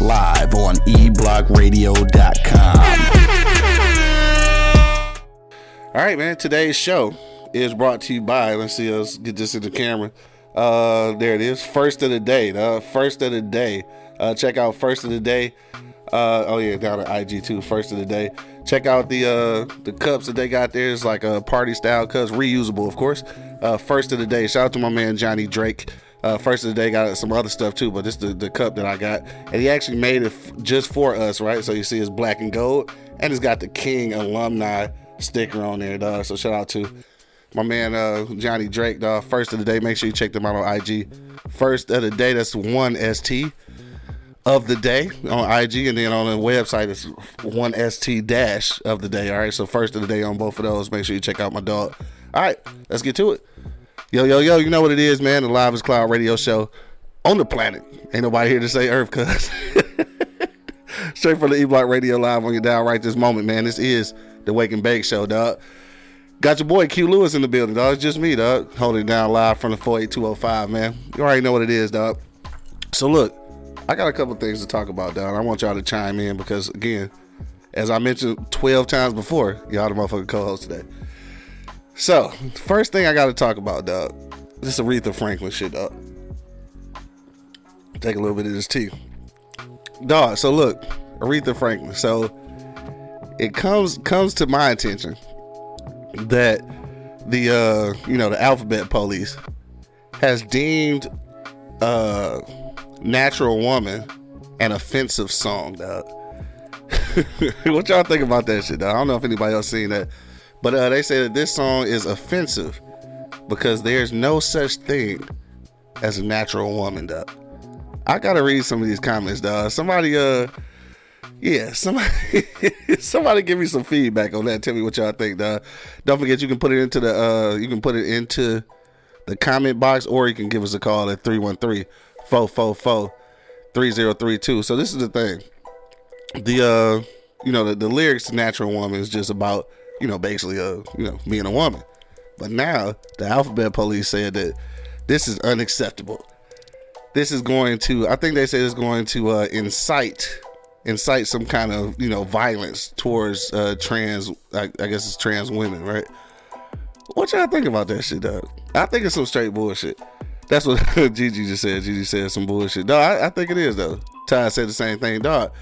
live on eblockradio.com. All right, man. Today's show is brought to you by. Let's see. Let's get this in the camera. Uh, there it is. First of the day. The first of the day. Uh, check out first of the day. Uh, oh yeah, down at IG too. First of the day. Check out the uh the cups that they got there. It's like a party style cups, reusable, of course. Uh, first of the day. Shout out to my man Johnny Drake. Uh, first of the day got some other stuff too, but this the the cup that I got, and he actually made it f- just for us, right? So you see, it's black and gold, and it's got the King alumni sticker on there, dog. So shout out to my man uh, Johnny Drake, dog. First of the day. Make sure you check them out on IG. First of the day. That's one ST of the day on IG, and then on the website it's one ST dash of the day. All right, so first of the day on both of those. Make sure you check out my dog. All right, let's get to it. Yo, yo, yo, you know what it is, man. The Live is Cloud radio show on the planet. Ain't nobody here to say Earth, cuz. Straight from the E Block Radio Live on your dial right this moment, man. This is the Wake and Bake Show, dog. Got your boy Q Lewis in the building, dog. It's just me, dog. Holding it down live from the 48205, man. You already know what it is, dog. So look, I got a couple things to talk about, dog. I want y'all to chime in because, again, as I mentioned 12 times before, y'all the motherfucking co-host today. So, first thing I got to talk about, dog. This Aretha Franklin shit, dog. Take a little bit of this tea, dog. So look, Aretha Franklin. So it comes comes to my attention that the uh you know the alphabet police has deemed uh natural woman an offensive song, dog. what y'all think about that shit, dog? I don't know if anybody else seen that. But uh, they say that this song is offensive because there's no such thing as a natural woman, dog. I gotta read some of these comments, dog. Somebody, uh, yeah, somebody, somebody give me some feedback on that. Tell me what y'all think, dog. Don't forget you can put it into the, uh, you can put it into the comment box, or you can give us a call at 313-444-3032. So this is the thing. The, uh, you know, the, the lyrics to Natural Woman is just about, you know, basically, uh, you know, being a woman. But now the alphabet police said that this is unacceptable. This is going to, I think they said it's going to uh, incite, incite some kind of, you know, violence towards uh, trans. I, I guess it's trans women, right? What y'all think about that shit, dog? I think it's some straight bullshit. That's what Gigi just said. Gigi said some bullshit. Dog, I, I think it is though. Ty said the same thing, dog.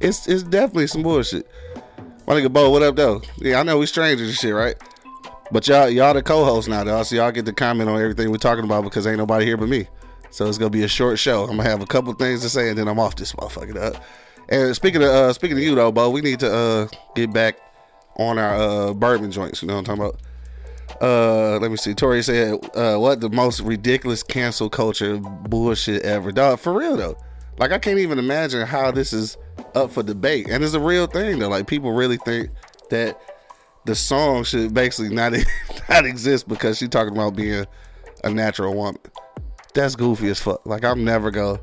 It's it's definitely some bullshit. My nigga Bo, what up though? Yeah, I know we strangers and shit, right? But y'all y'all the co-host now, dog. So y'all get to comment on everything we're talking about because ain't nobody here but me. So it's gonna be a short show. I'm gonna have a couple things to say and then I'm off this motherfucker up. And speaking of uh speaking of you though, Bo, we need to uh get back on our uh bourbon joints, you know what I'm talking about? Uh, let me see. Tori said, uh, "What the most ridiculous cancel culture bullshit ever, dog? For real though, like I can't even imagine how this is up for debate, and it's a real thing though. Like people really think that the song should basically not not exist because she's talking about being a natural woman. That's goofy as fuck. Like I'm never gonna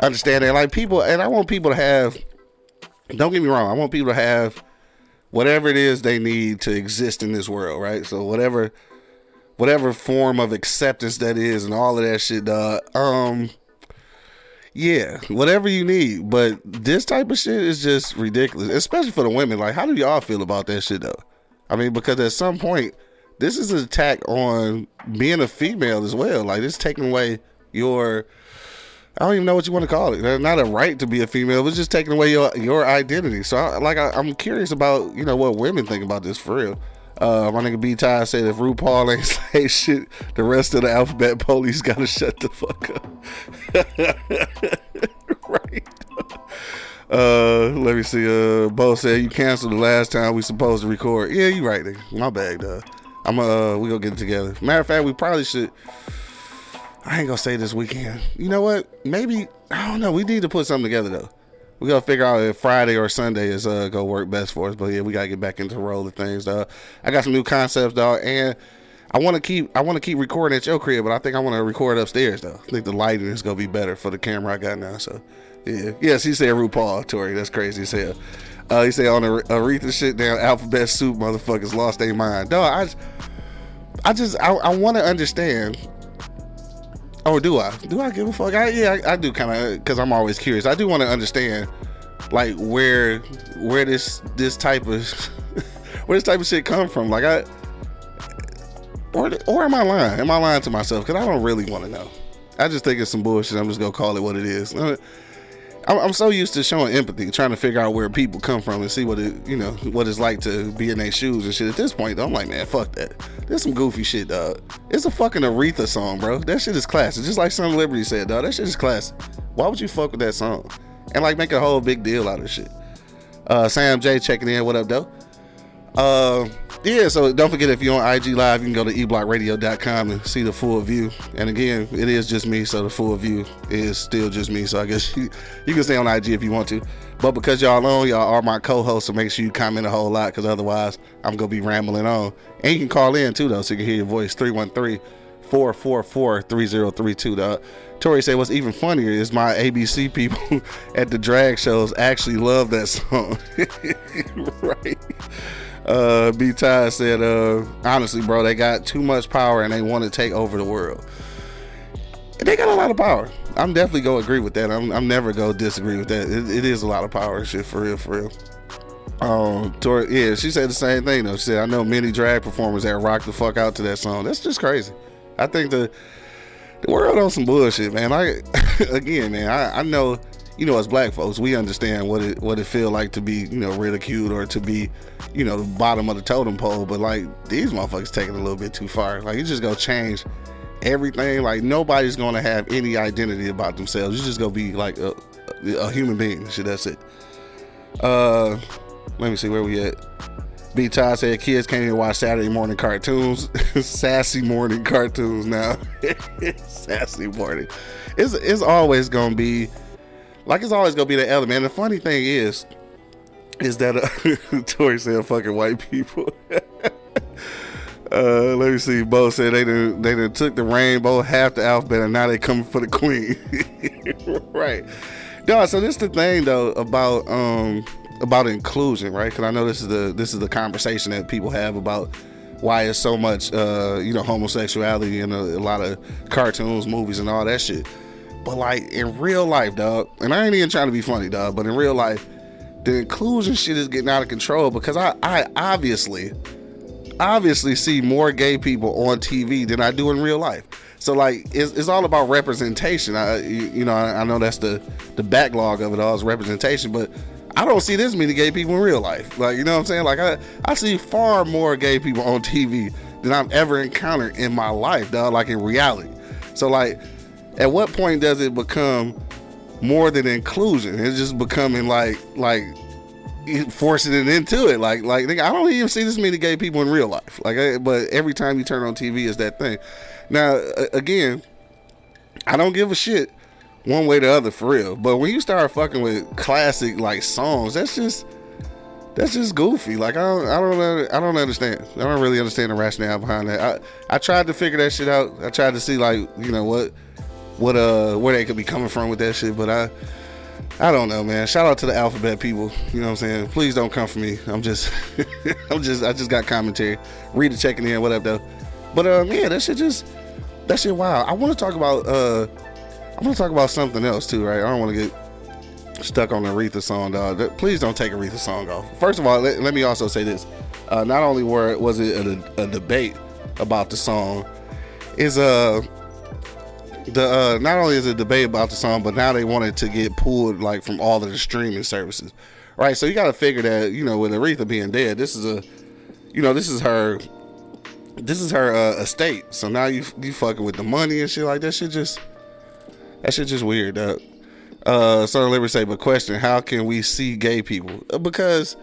understand that. Like people, and I want people to have. Don't get me wrong. I want people to have whatever it is they need to exist in this world, right? So whatever whatever form of acceptance that is and all of that shit, dog. Um yeah, whatever you need. But this type of shit is just ridiculous. Especially for the women. Like, how do y'all feel about that shit though? I mean, because at some point, this is an attack on being a female as well. Like it's taking away your I don't even know what you want to call it. Not a right to be a female. It's just taking away your your identity. So, I, like, I, I'm curious about you know what women think about this for real. Uh, my nigga B Ty said if RuPaul ain't say shit, the rest of the alphabet police gotta shut the fuck up. right. Uh, let me see. Uh, Bo said you canceled the last time we supposed to record. Yeah, you right. Nigga. My bad, dog. I'm uh, we gonna get it together. Matter of fact, we probably should. I ain't gonna say this weekend. You know what? Maybe I don't know. We need to put something together though. We gotta figure out if Friday or Sunday is uh gonna work best for us. But yeah, we gotta get back into the roll of things, dog. I got some new concepts, dog, and I want to keep I want to keep recording at your crib, but I think I want to record upstairs though. I think the lighting is gonna be better for the camera I got now. So yeah, yes, he said RuPaul, Tori. That's crazy as hell. Uh, he said on the Aretha shit down, alphabet soup, motherfuckers lost their mind. Dog, I, just- I just I, I want to understand. Or do I? Do I give a fuck? I, yeah, I, I do kind of because I'm always curious. I do want to understand, like where where this this type of where this type of shit come from. Like I, or or am I lying? Am I lying to myself? Because I don't really want to know. I just think it's some bullshit. I'm just gonna call it what it is. I'm, so used to showing empathy, trying to figure out where people come from and see what it, you know, what it's like to be in their shoes and shit. At this point, though, I'm like, man, fuck that. There's some goofy shit, dog. It's a fucking Aretha song, bro. That shit is classic. Just like Son Liberty said, dog. That shit is classic. Why would you fuck with that song and like make a whole big deal out of shit? Uh, Sam J checking in. What up, though? Uh, yeah, so don't forget if you're on IG Live, you can go to eblockradio.com and see the full view. And again, it is just me, so the full view is still just me. So I guess you, you can stay on IG if you want to. But because y'all on, y'all are my co-hosts, so make sure you comment a whole lot, because otherwise I'm gonna be rambling on. And you can call in too, though, so you can hear your voice 313 444 3032. dog. Tori said, What's even funnier is my ABC people at the drag shows actually love that song. right. Uh, B. Ty said, uh, honestly, bro, they got too much power and they want to take over the world. They got a lot of power. I'm definitely gonna agree with that. I'm, I'm never gonna disagree with that. It, it is a lot of power shit for real, for real. Um, Tori, yeah, she said the same thing though. She said, I know many drag performers that rock the fuck out to that song. That's just crazy. I think the the world on some bullshit, man. I again, man, I, I know, you know, as black folks, we understand what it what it feel like to be, you know, ridiculed or to be, you know, the bottom of the totem pole. But like these motherfuckers taking a little bit too far. Like it's just gonna change everything. Like nobody's gonna have any identity about themselves. You're just gonna be like a, a human being. Shit, that's it. Uh, let me see where we at. B. Todd said kids can't even watch Saturday morning cartoons. Sassy morning cartoons now. Sassy morning. It's it's always gonna be like it's always gonna be the element. And the funny thing is, is that uh, Tori said fucking white people. uh, let me see. Bo said they done, they done took the rainbow, half the alphabet, and now they coming for the queen. right. No, so this is the thing though about um about inclusion, right? Because I know this is the this is the conversation that people have about why is so much uh you know homosexuality in a, a lot of cartoons, movies, and all that shit. But like in real life, dog, and I ain't even trying to be funny, dog, but in real life, the inclusion shit is getting out of control because I I obviously obviously see more gay people on TV than I do in real life. So like it's, it's all about representation. I you, you know I, I know that's the the backlog of it all is representation, but I don't see this many gay people in real life. Like you know what I'm saying? Like I I see far more gay people on TV than I've ever encountered in my life, dog. Like in reality. So like, at what point does it become more than inclusion? It's just becoming like like forcing it into it. Like like I don't even see this many gay people in real life. Like, but every time you turn on TV, is that thing. Now again, I don't give a shit one way or the other for real. But when you start fucking with classic like songs, that's just that's just goofy. Like I don't I don't I don't understand. I don't really understand the rationale behind that. I I tried to figure that shit out. I tried to see like you know what what uh where they could be coming from with that shit, but I. I don't know, man. Shout out to the alphabet people. You know what I'm saying? Please don't come for me. I'm just, I'm just, I just got commentary. Read the checking in, whatever though. But um, yeah, that shit just, that shit. Wow. I want to talk about, uh, I want to talk about something else too, right? I don't want to get stuck on the Aretha song, dog. Please don't take Aretha song off. First of all, let, let me also say this: uh, not only were was it a, a debate about the song, is uh the uh not only is it a debate about the song, but now they wanted to get pulled like from all of the streaming services, right? So you got to figure that you know with Aretha being dead, this is a, you know, this is her, this is her uh, estate. So now you you fucking with the money and shit like that. Shit just that shit just weird. Uh, uh, of Liberty say, but question: How can we see gay people? Uh, Because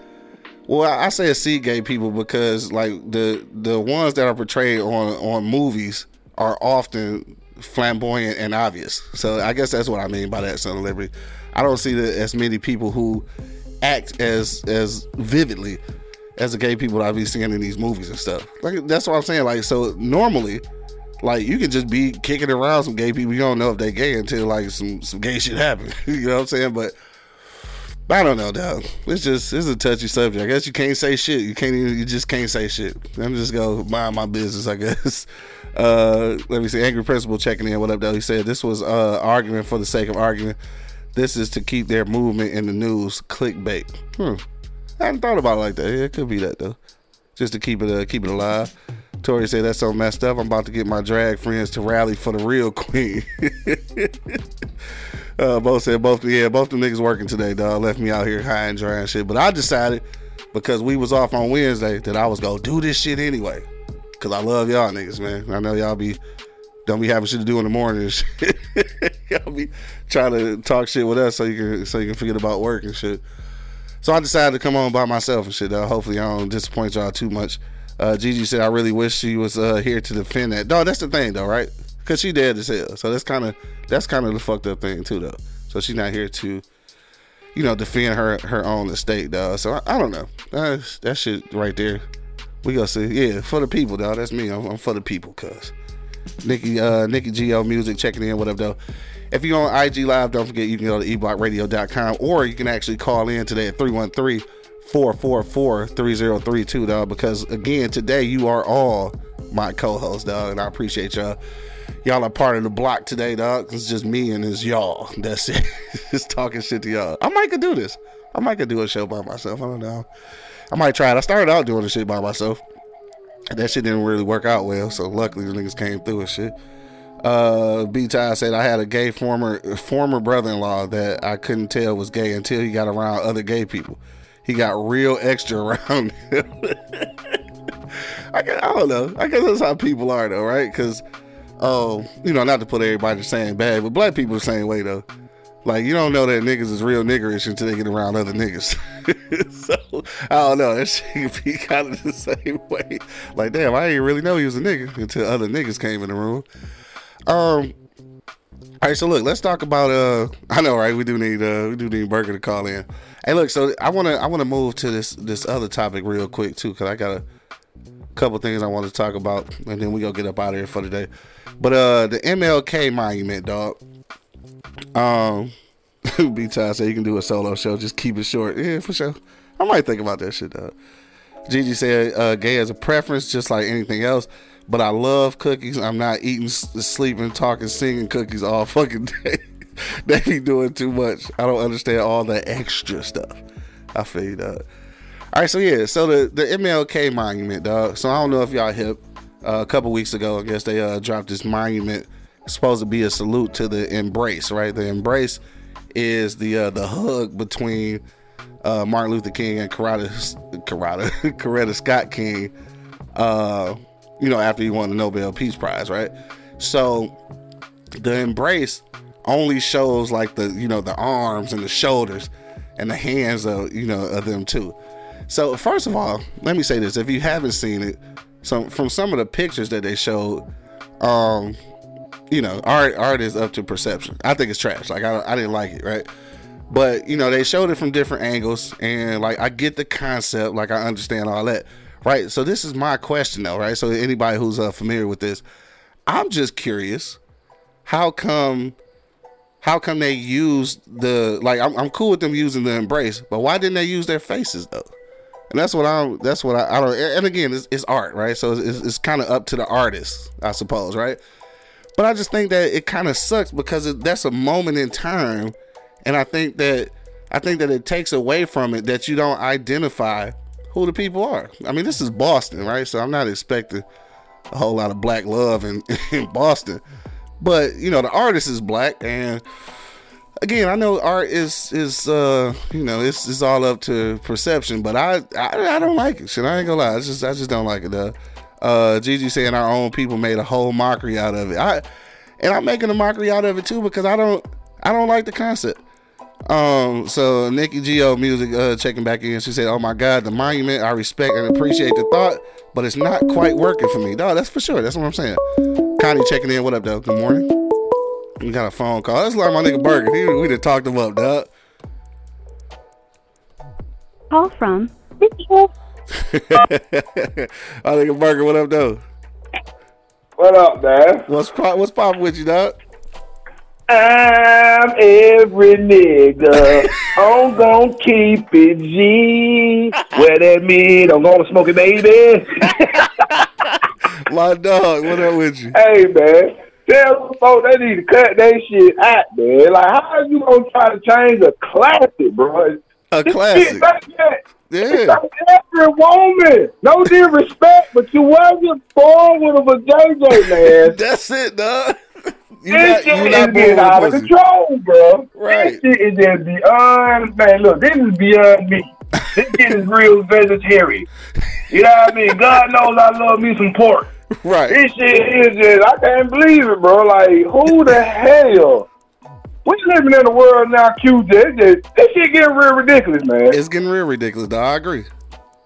well, I I say see gay people because like the the ones that are portrayed on on movies are often flamboyant and obvious. So I guess that's what I mean by that, Son of Liberty. I don't see as many people who act as as vividly as the gay people that I be seeing in these movies and stuff. Like that's what I'm saying. Like so normally, like you can just be kicking around some gay people. You don't know if they gay until like some some gay shit happen. you know what I'm saying? But I don't know, dog. It's just it's a touchy subject. I guess you can't say shit. You can't even you just can't say shit. I'm just go mind my business, I guess. Uh let me see. Angry Principal checking in. What up, though? He said this was uh argument for the sake of argument. This is to keep their movement in the news clickbait. Hmm. I hadn't thought about it like that. Yeah, it could be that though. Just to keep it uh, keep it alive. Tori said that's so messed up. I'm about to get my drag friends to rally for the real queen. uh, both said both yeah, both the niggas working today, dog. Left me out here high and dry and shit. But I decided because we was off on Wednesday that I was gonna do this shit anyway. Cause I love y'all niggas, man. I know y'all be don't be having shit to do in the morning and shit. y'all be trying to talk shit with us so you can so you can forget about work and shit. So I decided to come on by myself and shit. Though. Hopefully I don't disappoint y'all too much. Uh, Gigi said I really wish she was uh, here to defend that. No, that's the thing though, right? Cause she dead as hell. So that's kind of that's kind of the fucked up thing too, though. So she's not here to, you know, defend her her own estate, dog. So I, I don't know. That's, that shit right there. We gonna see. Yeah, for the people, dog. That's me. I'm, I'm for the people, cuz. Nikki, uh, Nikki Geo Music checking in. What up, though? If you're on IG Live, don't forget you can go to eblockradio.com or you can actually call in today at 313 444 3032, dog. Because again, today you are all my co hosts, dog. And I appreciate y'all. Y'all are part of the block today, dog. It's just me and it's y'all. That's it. just talking shit to y'all. I might could do this. I might could do a show by myself. I don't know. I might try it. I started out doing the shit by myself. That shit didn't really work out well. So luckily the niggas came through and shit. Uh, B Ty said I had a gay former former brother in law that I couldn't tell was gay until he got around other gay people. He got real extra around him. I, guess, I don't know. I guess that's how people are though, right? Because, oh, you know, not to put everybody the same bag, but black people the same way though. Like you don't know that niggas is real niggerish until they get around other niggas. so I don't know. That shit could be kind of the same way. Like damn, I didn't really know he was a nigga until other niggas came in the room. Um. All right, so look, let's talk about. Uh, I know, right? We do need. Uh, we do need Burger to call in. Hey, look. So I want to. I want to move to this this other topic real quick too, because I got a couple things I want to talk about, and then we go get up out of here for the day. But uh, the MLK monument, dog. Um, B Ty said you can do a solo show, just keep it short. Yeah, for sure. I might think about that shit, dog. Gigi said, uh, gay as a preference, just like anything else. But I love cookies. I'm not eating, sleeping, talking, singing cookies all fucking day. they be doing too much. I don't understand all the extra stuff. I feel you, dog. All right, so yeah, so the, the MLK monument, dog. So I don't know if y'all hip. Uh, a couple weeks ago, I guess they uh, dropped this monument. Supposed to be a salute to the embrace, right? The embrace is the uh, the hug between uh, Martin Luther King and Coretta Coretta Coretta Scott King. Uh, you know, after he won the Nobel Peace Prize, right? So the embrace only shows like the you know the arms and the shoulders and the hands of you know of them too. So first of all, let me say this: if you haven't seen it, so from some of the pictures that they showed, um, you know, art art is up to perception. I think it's trash. Like I I didn't like it, right? But you know, they showed it from different angles, and like I get the concept, like I understand all that, right? So this is my question, though, right? So anybody who's uh, familiar with this, I'm just curious, how come? How come they used the like? I'm, I'm cool with them using the embrace, but why didn't they use their faces though? And that's what I'm. That's what I, I don't. And again, it's, it's art, right? So it's, it's kind of up to the artist, I suppose, right? But I just think that it kind of sucks because it, that's a moment in time, and I think that I think that it takes away from it that you don't identify who the people are. I mean, this is Boston, right? So I'm not expecting a whole lot of black love in, in Boston, but you know, the artist is black, and again, I know art is is uh you know it's it's all up to perception, but I I, I don't like it. Shit, I ain't gonna lie. It's just I just don't like it. Though. Uh, Gigi saying our own people made a whole mockery out of it. I and I'm making a mockery out of it too because I don't I don't like the concept. Um, so Nikki Geo music uh checking back in. She said, "Oh my God, the monument. I respect and appreciate the thought, but it's not quite working for me. Dog, that's for sure. That's what I'm saying. Connie checking in. What up, though? Good morning. We got a phone call. That's like my nigga Burger. He, we done talked him up, dog. Call from. My nigga Burger. What up, though? What up, man? What's pop, what's popping with you, dog? I'm every nigga. I'm gonna keep it G. Where that mean I'm gonna smoke it, baby. My dog. What up with you? hey, man. Tell them folks they need to cut that shit out, man. Like, how are you gonna try to change a classic, bro? A This classic. shit like that. It's Yeah. Woman. No disrespect, but you wasn't born with a JJ, man. That's it, dog. You This not, shit is getting out of control, bro. Right. This shit is just beyond, man, look, this is beyond me. This shit is real vegetarian. You know what I mean? God knows I love me some pork. Right. This shit is just, I can't believe it, bro. Like, who the hell? We living in a world now, Q, just, just, this shit getting real ridiculous, man. It's getting real ridiculous, dog. I agree.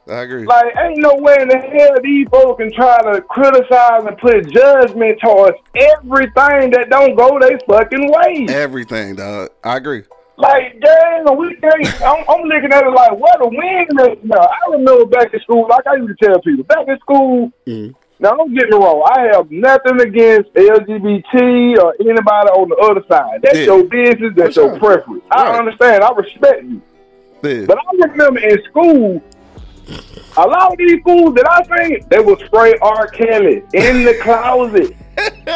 I agree. Like, ain't no way in the hell these folks can try to criticize and put judgment towards everything that don't go they fucking way. Everything, dog. I agree. Like, damn, we can't. I'm, I'm looking at it like, what a win is now. I remember back in school, like I used to tell people, back in school, Mhm. now don't get me wrong, I have nothing against LGBT or anybody on the other side. That's Yeah. your business, that's For your sure. preference. I understand, I respect you. Yeah. But I remember in school, a lot of these fools that I seen, they would spray R. Kelly in the closet.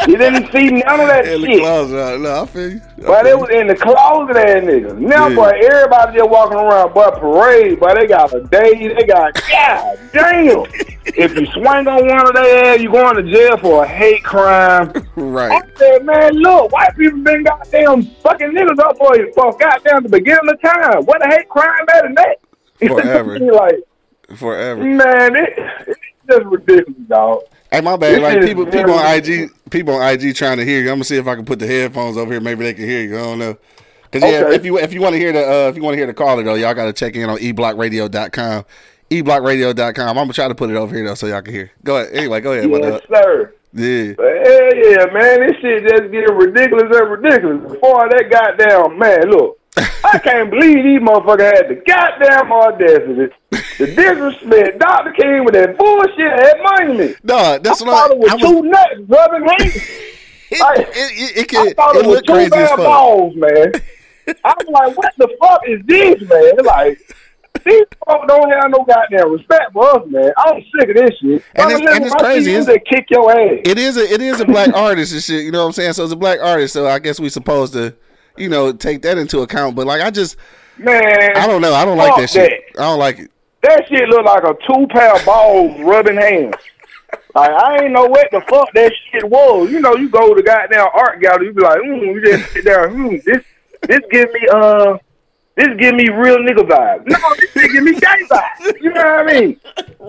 you didn't see none of that in the shit. closet. uh, No, I feel you. I But feel it was in the closet, that nigga. Now, Yeah. boy, everybody just walking around, boy, parade, but they got a day, they got, god damn. if you swing on one of their ass, you going to jail for a hate crime. Right. I said, man, look, white people been goddamn fucking niggas up for you for goddamn the beginning of time. What a hate crime better than that? Forever. like, Forever. man, it, it's just ridiculous, dog. Hey, my bad. Like people, people on. IG, people on IG trying to hear you. I'm gonna see if I can put the headphones over here. Maybe they can hear you. I don't know. Cause yeah, Okay. if you if you want to hear the uh, if you want to hear the caller though, y'all gotta check in on eblockradio.com, eblockradio.com. I'm gonna try to put it over here though, so y'all can hear. Go ahead. Anyway, go ahead. Yes, sir. Yeah. Hell yeah, man, this shit just getting ridiculous and ridiculous. Before that goddamn man, look, I can't believe these motherfuckers had the goddamn audacity, the disrespect. Dr. King with that bullshit at Monument. No, that's I what thought I, it was I two nuts rubbing hands. It, I- it, it, it, I can, thought it, it was two bad balls, man. I was like, what the fuck is this, man? Like, these folks don't have no goddamn respect for us, man. I'm sick of this shit. And it's- Brother, and it's crazy, people isn't kick your ass. It is a it is a black artist and shit. You know what I'm saying? So it's a black artist. So I guess we supposed to, you know, take that into account. But like, I just Man, I don't know. I don't like fuck that shit. I don't like it. That shit look like a two pair ball rubbing hands. Like I ain't know what the fuck that shit was. You know, you go to goddamn art gallery, you be like, mm, you just sit there, hmm, this this give me uh this give me real nigga vibes. No, this give me gay vibes. You know what I mean?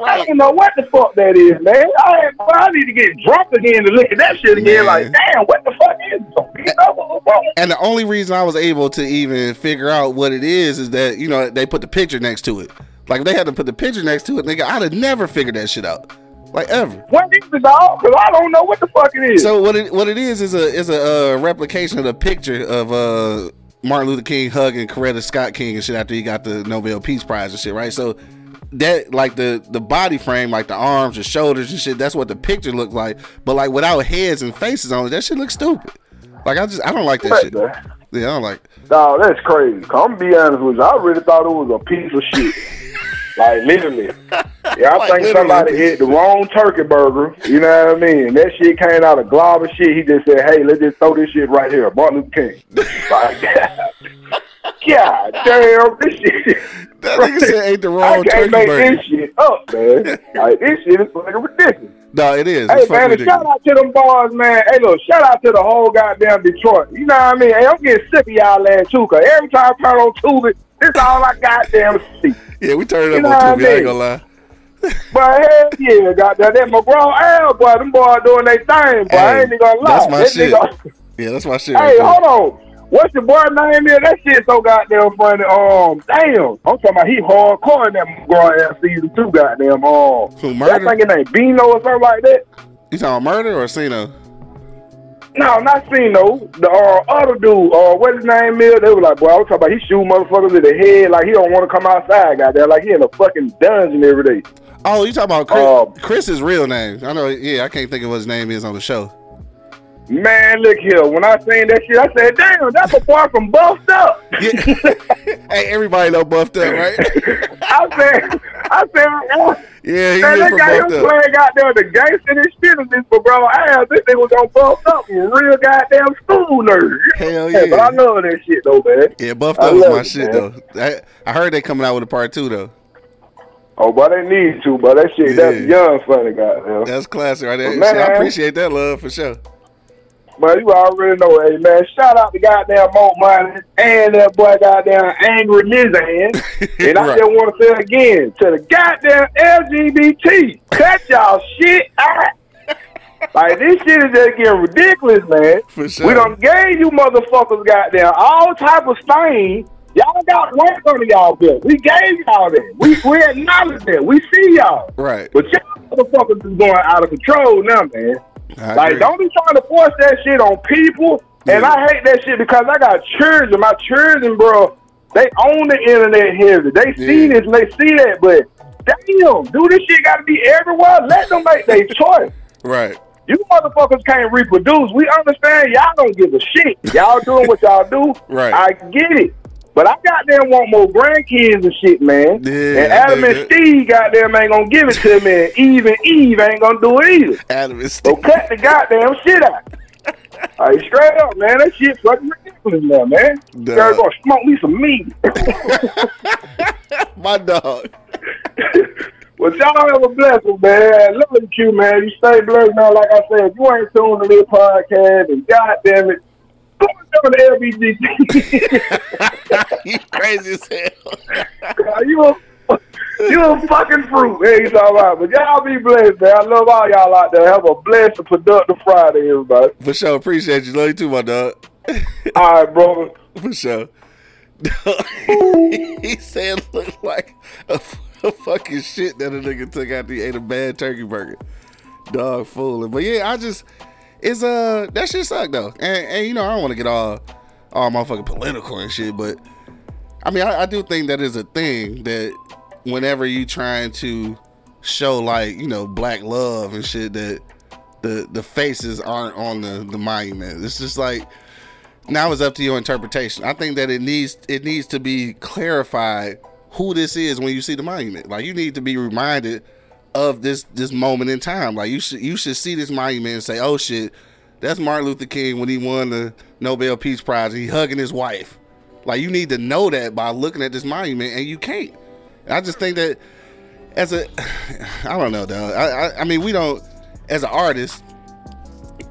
I don't know what the fuck that is, man. I I need to get drunk again to look at that shit again. Like, damn, what the fuck is this? You know, what- what- And the only reason I was able to even figure out what it is is that you know they put the picture next to it. Like if they had to put the picture next to it, nigga, I'd have never figured that shit out. Like ever. What is it, dog? Because I don't know what the fuck it is. So what it what it is is a is a uh, replication of the picture of uh Martin Luther King hugging Coretta Scott King and shit after he got the Nobel Peace Prize and shit, right? So that like the the body frame, like the arms, and shoulders and shit, that's what the picture looked like. But like without heads and faces on it, that shit looks stupid. Like I just I don't like that What shit. the- Yeah, I don't like. Dog, that's crazy. I'm gonna be honest with you. I really thought it was a piece of shit. like literally. Yeah, I Like, think somebody ate the wrong turkey burger. You know what I mean? That shit came out of glob of shit. He just said, "Hey, let's just throw this shit right here." Martin Luther King. Like, God damn, this shit. That nigga said ate the wrong I can't turkey make burger. this shit up, man. like this shit is fucking ridiculous. No, it is. Hey It's man, shout out to them bars, man. Hey look, shout out to the whole goddamn Detroit. You know what I mean? Hey, I'm getting sick of y'all land too, cause every time I turn on Tubi, this all I goddamn see. Yeah, we turned it You up on I TV. I ain't gonna lie. But hell yeah, goddamn that McGraw L boy, them boys doing their thing, boy. I ain't even gonna lie. that's my That shit. nigga- Yeah, that's my shit. hey, right there. hold on. What's your boy name here? That shit so goddamn funny. Um, damn. I'm talking about he hardcore in that McGraw L season two, goddamn. Um, Who, I Murder? think his name Bino or something like that. You talking murder or Cena? No, not seen Sino. The uh, other dude, uh, what his name is? They were like, boy, I was talking about he shoot motherfuckers in the head like he don't want to come outside, goddamn. Like he in a fucking dungeon every day. Oh, you talking about Chris, Uh, Chris's real name? I know. Yeah, I can't think of what his name is on the show. Man, look here. When I seen that shit, I said, damn, that's a boy from Buffed Up. Yeah. hey, everybody know buffed up, right? I said, I said, oh, yeah, he man, is that guy up. playing goddamn the gangster and shit in this, but bro, I this nigga was gonna Buffed Up, real goddamn school nerd. Hell Hey, but I yeah. love that shit though, man. Yeah, buffed I up was my it, shit man. though. I, I heard they coming out with a part two though. Oh, but they need to, but that shit, that's Yeah. young funny, goddamn. That's classic right there. Man. I appreciate that love for sure. But you already know, hey man, shout out to goddamn Mo Money and that boy goddamn Angry Nizan. and I Right. just want to say again to the goddamn LGBT, cut y'all shit out. like this shit is just getting ridiculous, man. For sure. We done gave you motherfuckers goddamn all type of stain. Y'all got work under y'all bill. We gave y'all that. We we acknowledge that. We see y'all. Right. But y'all motherfuckers is going out of control now, man. I Like, agree. don't be trying to force that shit on people. And Yeah. I hate that shit because I got children. My children, bro, they own the internet heavy. They see Yeah. this and they see that, but damn, do this shit got to be everywhere? Let them make their choice. Right. You motherfuckers can't reproduce. We understand y'all don't give a shit. Y'all doing what y'all do. Right. I get it. But I goddamn want more grandkids and shit, man. Yeah, and Adam and. Steve goddamn ain't gonna give it to me. And Eve and Eve ain't gonna do it either. Adam is So cut the goddamn shit out. Like straight up, man. That shit fucking ridiculous now, man. Duh. Girl gonna smoke me some meat. my dog. well, y'all have a blessing, man. Love you, man. You stay blessed man. Like I said, if you ain't tuned to this podcast, and goddamn it, to the LGBT. you crazy as hell. you a you a fucking fruit. Hey, it's all right. But y'all be blessed, man. I love all y'all out there. Have a blessed and productive Friday, everybody. For sure. Appreciate you. Love you too, my dog. All right, brother. For sure. he said look like a, a fucking shit that a nigga took after he ate a bad turkey burger. Dog fooling. But yeah, I just it's uh that shit suck though. And and you know, I don't want to get all all motherfucking political and shit, but I mean I, I do think that is a thing that whenever you trying to show like, you know, black love and shit that the the faces aren't on the, the monument. It's just like now it's up to your interpretation. I think that it needs it needs to be clarified who this is when you see the monument. Like you need to be reminded of this this moment in time. Like you should you should see this monument and say, "Oh shit, that's Martin Luther King when he won the Nobel Peace Prize. He hugging his wife." Like you need to know that by looking at this monument, and you can't. I just think that as a, I don't know, though. I, I I mean, we don't as an artist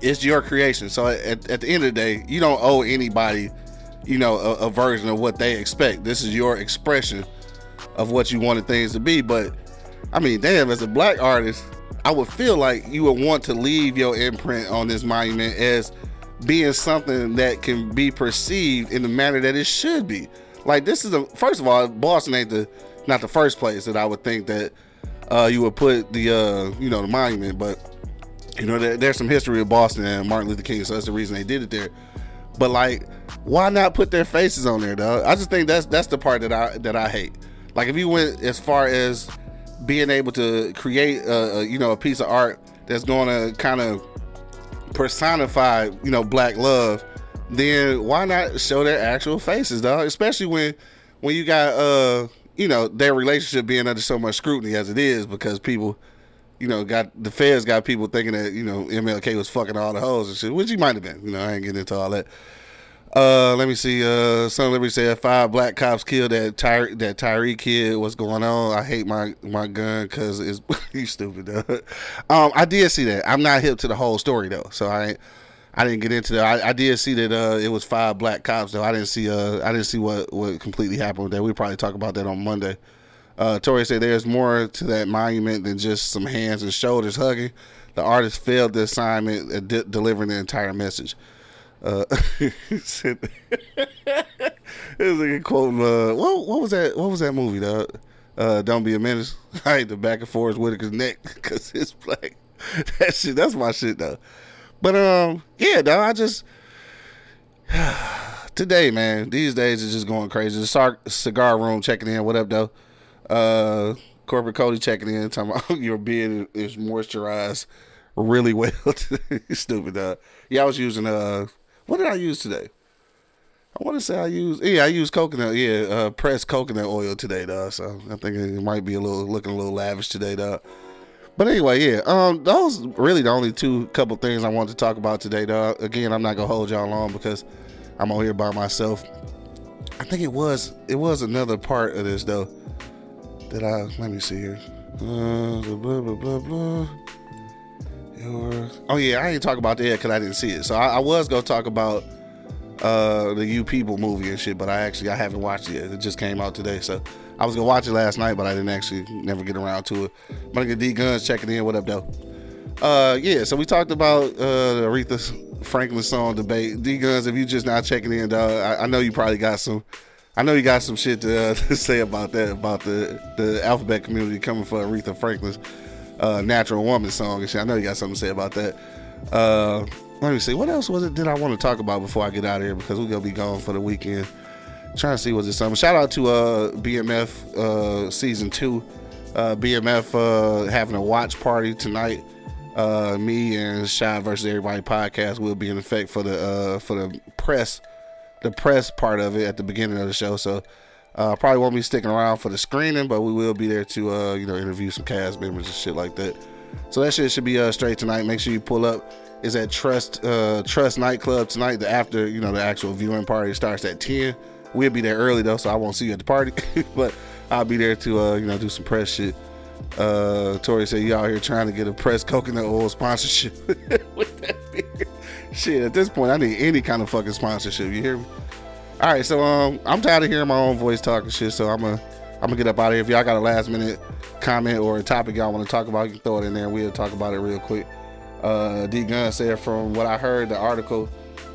it's your creation. So at, at the end of the day, you don't owe anybody, you know, a, a version of what they expect. This is your expression of what you wanted things to be. But I mean, damn, as a black artist, I would feel like you would want to leave your imprint on this monument as being something that can be perceived in the manner that it should be. Like this is a first of all, Boston ain't the not the first place that I would think that uh, you would put the uh, you know the monument, but you know, there, there's some history of Boston and Martin Luther King, so that's the reason they did it there. But like, why not put their faces on there, though? I just think that's that's the part that I that I hate. Like, if you went as far as being able to create, a, a, you know, a piece of art that's going to kind of personify, you know, black love, then why not show their actual faces, dog? Especially when when you got, uh, you know, their relationship being under so much scrutiny as it is, because people you know, got the feds got people thinking that you know MLK was fucking all the hoes and shit, which he might have been. You know, I ain't getting into all that. Uh, let me see. Uh, Son of Liberty said five black cops killed that Ty- that Tyree kid. What's going on? I hate my my gun because it's you stupid. Um, I did see that. I'm not hip to the whole story though, so I I didn't get into that. I, I did see that uh, it was five black cops though. I didn't see uh I didn't see what what completely happened with that. We probably talk about that on Monday. Uh, Tori said there's more to that monument than just some hands and shoulders hugging. The artist failed the assignment de- delivering the entire message. Uh, it was like a quote. Uh, what, what was that? What was that movie? Dog? Uh, Don't be a menace. I hate the back and forth Whitaker's neck because it's black. That shit. That's my shit though. But um, yeah, dog. I just today, man. These days is just going crazy. The cigar, cigar room checking in. What up, though? Uh, corporate Cody checking in, talking about your beard is moisturized really well. Stupid, dog. Yeah, I was using uh, what did I use today? I want to say I use yeah I use coconut yeah uh, pressed coconut oil today though so I think it might be a little looking a little lavish today though. But anyway yeah um those really the only two couple things I wanted to talk about today though. Again I'm not gonna hold y'all long because I'm on here by myself. I think it was it was another part of this though that I let me see here. Uh, blah blah blah blah your oh yeah I ain't talk about that because I didn't see it so I, I was gonna talk about uh the You People movie and shit, but I actually I haven't watched it yet. It just came out today, so I was gonna watch it last night, but I didn't actually never get around to it. My nigga D Guns checking in. What up, though? Uh, yeah. So we talked about uh Aretha Franklin song debate. D Guns, if you just not checking in, dog, I, I know you probably got some. I know you got some shit to, uh, to say about that, about the the alphabet community coming for Aretha Franklin's uh, "Natural Woman" song and shit. I know you got something to say about that. Uh, let me see. What else was it did I want to talk about before I get out of here because we're gonna be gone for the weekend. Trying to see what's it something. Shout out to uh, BMF uh, season two. Uh, BMF uh, having a watch party tonight. Uh, me and Shy versus Everybody podcast will be in effect for the uh, for the press, the press part of it at the beginning of the show. So uh, probably won't be sticking around for the screening, but we will be there to uh, you know interview some cast members and shit like that. So that shit should be uh, straight tonight. Make sure you pull up. Is at Trust uh, Trust nightclub tonight. The after you know the actual viewing party starts at ten. We'll be there early though, so I won't see you at the party, but I'll be there to uh, you know do some press shit. Uh, Tori said you out here trying to get a press coconut oil sponsorship. Shit, at this point I need any kind of fucking sponsorship. You hear me? All right, so um, I'm tired of hearing my own voice talking shit, so I'm gonna I'm gonna get up out of here. If y'all got a last minute comment or a topic y'all want to talk about, you can throw it in there. We'll talk about it real quick. Uh, D Gun said, from what I heard, the article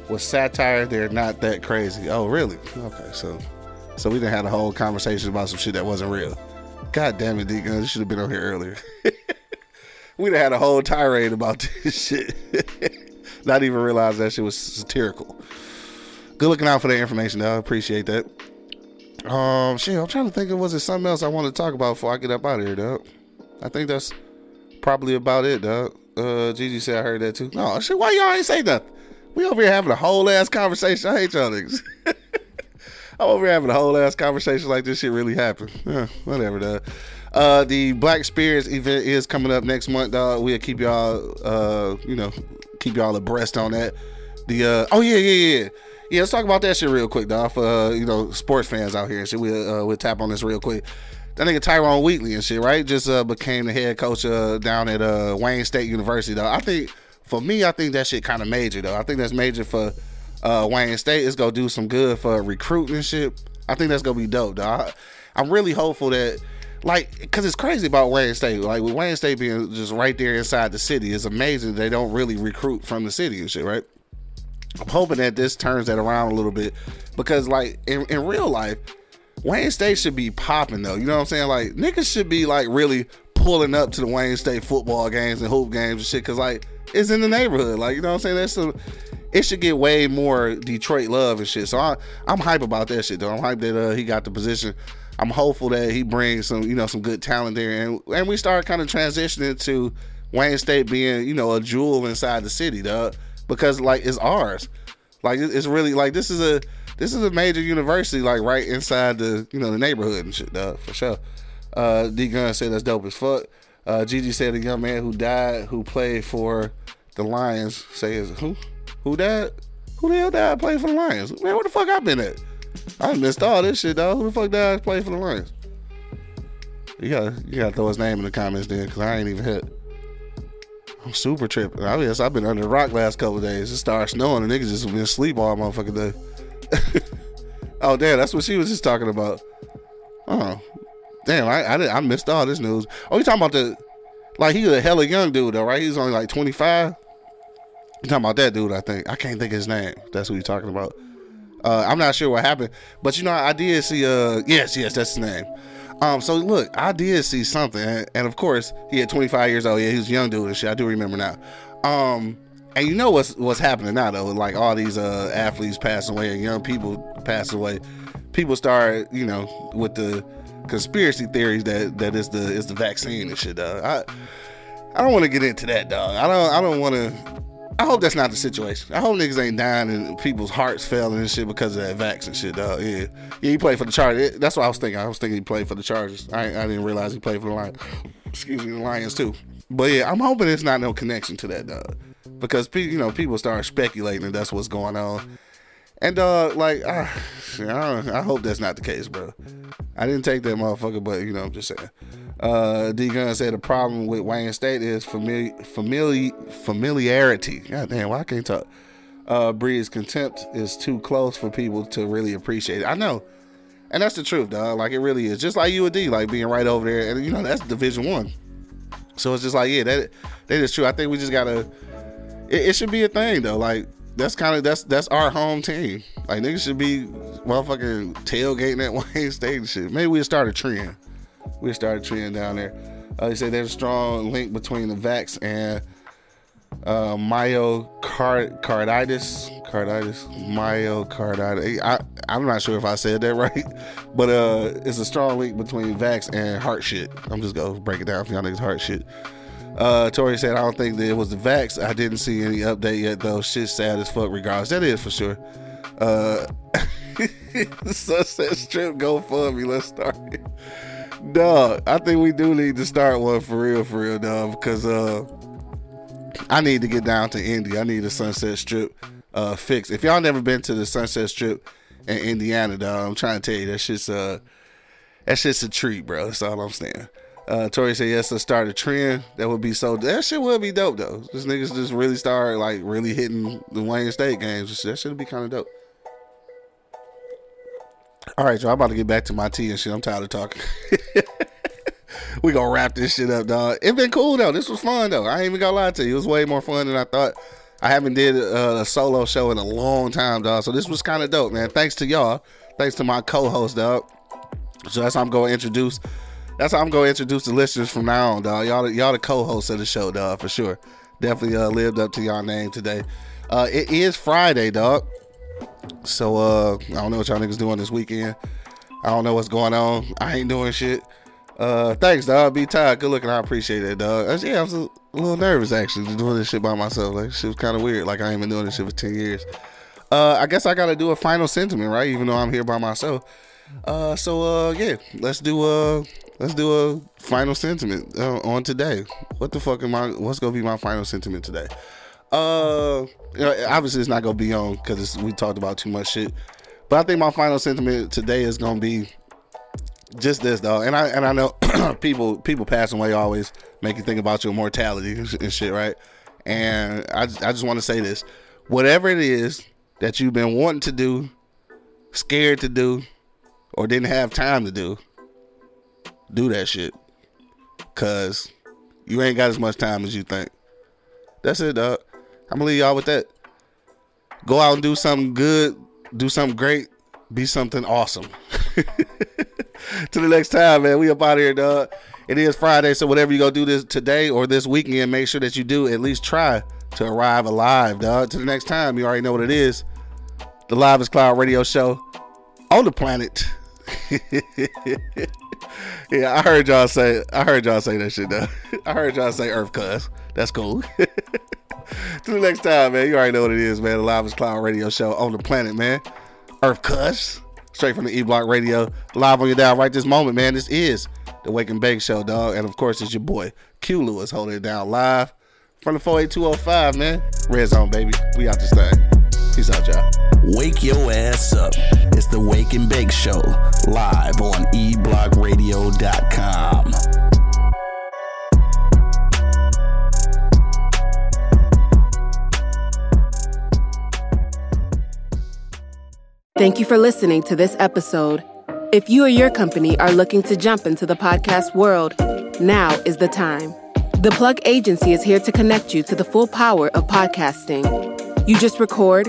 was satire. They're not that crazy. Oh, really? Okay, so so we didn't have a whole conversation about some shit that wasn't real. God damn it, D Gun, you should have been on here earlier. We'd have had a whole tirade about this shit. not even realize that shit was satirical. Good looking out for that information, though. I appreciate that. Um, shit, I'm trying to think of was it something else I want to talk about before I get up out of here, dog. I think that's probably about it, dog. Uh, Gigi said I heard that too. No, shit, why y'all ain't say nothing? We over here having a whole ass conversation. I hate y'all niggas. I'm over here having a whole ass conversation like this shit really happened. Yeah, whatever, dog. Uh, the Black Spirits event is coming up next month, dog. We'll keep y'all, uh, you know, keep y'all abreast on that. The uh, oh yeah, yeah, yeah. Yeah, let's talk about that shit real quick, dog. For uh, you know, sports fans out here shit. We'll uh, we'll tap on this real quick. That nigga Tyrone Wheatley and shit, right? Just uh, became the head coach uh, down at uh, Wayne State University, though. I think for me, I think that shit kind of major, though. I think that's major for uh, Wayne State. It's gonna do some good for recruiting shit. I think that's gonna be dope, dog. I, I'm really hopeful that. Like, cause it's crazy about Wayne State. Like with Wayne State being just right there inside the city, it's amazing they don't really recruit from the city and shit, right? I'm hoping that this turns that around a little bit because, like, in, in real life, Wayne State should be popping though. You know what I'm saying? Like, niggas should be like really pulling up to the Wayne State football games and hoop games and shit because, like, it's in the neighborhood. Like, you know what I'm saying? That's some. It should get way more Detroit love and shit. So I, I'm hype about that shit though. I'm hype that uh, he got the position. I'm hopeful that he brings some, you know, some good talent there, and and we start kind of transitioning to Wayne State being, you know, a jewel inside the city, dog because like it's ours. Like it's really like this is a this is a major university like right inside the you know the neighborhood and shit, dog, for sure. Uh, D Gun said that's dope as fuck. Uh, Gigi said a young man who died who played for the Lions. Say is who who died? Who the hell died playing for the Lions? Man, where the fuck I been at? I missed all this shit, dog. Who the fuck died playing for the Lions? You gotta you gotta throw his name in the comments then, cause I ain't even hit. I'm super tripping. I guess I've been under the rock last couple days. It started snowing and niggas just been asleep all motherfucking day. oh damn, that's what she was just talking about. Oh, damn, I I, did, I missed all this news. Oh, you talking about the like he was a hella young dude though, right? He's only like 25. You talking about that dude? I think I can't think his name. That's who you're talking about. Uh, I'm not sure what happened, but you know I did see. Uh, yes, yes, that's his name. Um, so look, I did see something, and, of course he had 25 years old. Yeah, he was young dude and shit. I do remember now. Um, And you know what's what's happening now though, like all these uh athletes passing away and young people passing away, people start, you know, with the conspiracy theories that that is the is the vaccine and shit, dog. I I don't want to get into that, dog. I don't I don't want to. I hope that's not the situation. I hope niggas ain't dying and people's hearts failing and shit because of that vaccine shit, dog. Yeah, yeah. He played for the Chargers. That's what I was thinking. I was thinking he played for the Chargers. I I didn't realize he played for the Lions. Excuse me, the Lions too. But yeah, I'm hoping it's not no connection to that, dog. Because you know people start speculating that that's what's going on. And uh, like, uh, I, I hope that's not the case, bro. I didn't take that motherfucker, but you know, I'm just saying. Uh, D Gun said the problem with Wayne State is famili- famili- familiarity. God damn, why I can't talk? Uh, breeds contempt is too close for people to really appreciate it. I know, and that's the truth, dog. Like it really is. Just like you and D, like being right over there, and you know that's Division One. So it's just like, yeah, that that is true. I think we just gotta. It, it should be a thing though. Like that's kind of that's that's our home team. Like niggas should be motherfucking tailgating at Wayne State and shit. Maybe we'll start a trend. We'll start a trend down there. Uh, they say there's a strong link between the vax and uh, myocarditis. Carditis, myocarditis. I I'm not sure if I said that right, but uh, it's a strong link between vax and heart shit. I'm just gonna break it down for y'all niggas heart shit. Uh, Tori said, I don't think that it was the vax. I didn't see any update yet, though. Shit's sad as fuck, regardless. That is for sure. Uh, Sunset Strip, go for me. Let's start it. Dog, I think we do need to start one for real, for real, dog, because uh, I need to get down to Indy. I need a Sunset Strip uh, fix. If y'all never been to the Sunset Strip in Indiana, dog, I'm trying to tell you, that shit's, uh, that shit's a treat, bro. That's all I'm saying. Uh, Tori said yes to start a trend. That would be so. That shit would be dope though. This niggas just really start like really hitting the Wayne State games. That should be kind of dope. All right, y'all. I'm about to get back to my tea and shit. I'm tired of talking. we gonna wrap this shit up, dog. It been cool though. This was fun though. I ain't even gonna lie to you. It was way more fun than I thought. I haven't did uh, a solo show in a long time, dog. So this was kind of dope, man. Thanks to y'all. Thanks to my co-host, dog. So that's how I'm gonna introduce that's how I'm gonna introduce the listeners from now on, dog. Y'all, y'all the co-hosts of the show, dog, for sure. Definitely uh, lived up to y'all name today. Uh, it is Friday, dog. So uh, I don't know what y'all niggas doing this weekend. I don't know what's going on. I ain't doing shit. Uh, thanks, dog. Be tired. Good looking. I appreciate it, dog. Uh, yeah, I was a little nervous actually doing this shit by myself. Like shit was kind of weird. Like I ain't been doing this shit for ten years. Uh, I guess I gotta do a final sentiment, right? Even though I'm here by myself. Uh, so uh, yeah, let's do uh let's do a final sentiment uh, on today. What the fuck am I? What's gonna be my final sentiment today? Uh, you know, obviously it's not gonna be on because we talked about too much shit. But I think my final sentiment today is gonna be just this, though. And I and I know people people passing away always make you think about your mortality and shit, right? And I I just want to say this: whatever it is that you've been wanting to do, scared to do, or didn't have time to do, do that shit. Cause you ain't got as much time as you think. That's it, dog. I'm gonna leave y'all with that. Go out and do something good, do something great, be something awesome. Till the next time, man. We up out here, dog. It is Friday, so whatever you go do this today or this weekend, make sure that you do at least try to arrive alive, dog. To the next time, you already know what it is. The Live is Cloud Radio Show on the planet. yeah, I heard y'all say. I heard y'all say that shit though. I heard y'all say Earth Cuz. That's cool. Till next time, man. You already know what it is, man. The Live is Cloud Radio Show on the planet, man. Earth Cuz. Straight from the E Block Radio. Live on your dial right this moment, man. This is the Wake and Bake Show, dog. And of course, it's your boy Q Lewis holding it down live from the 48205, man. Red Zone, baby. We out this thing. Peace out, y'all. Wake your ass up. It's the Wake and Bake Show, live on eblockradio.com. Thank you for listening to this episode. If you or your company are looking to jump into the podcast world, now is the time. The Plug Agency is here to connect you to the full power of podcasting. You just record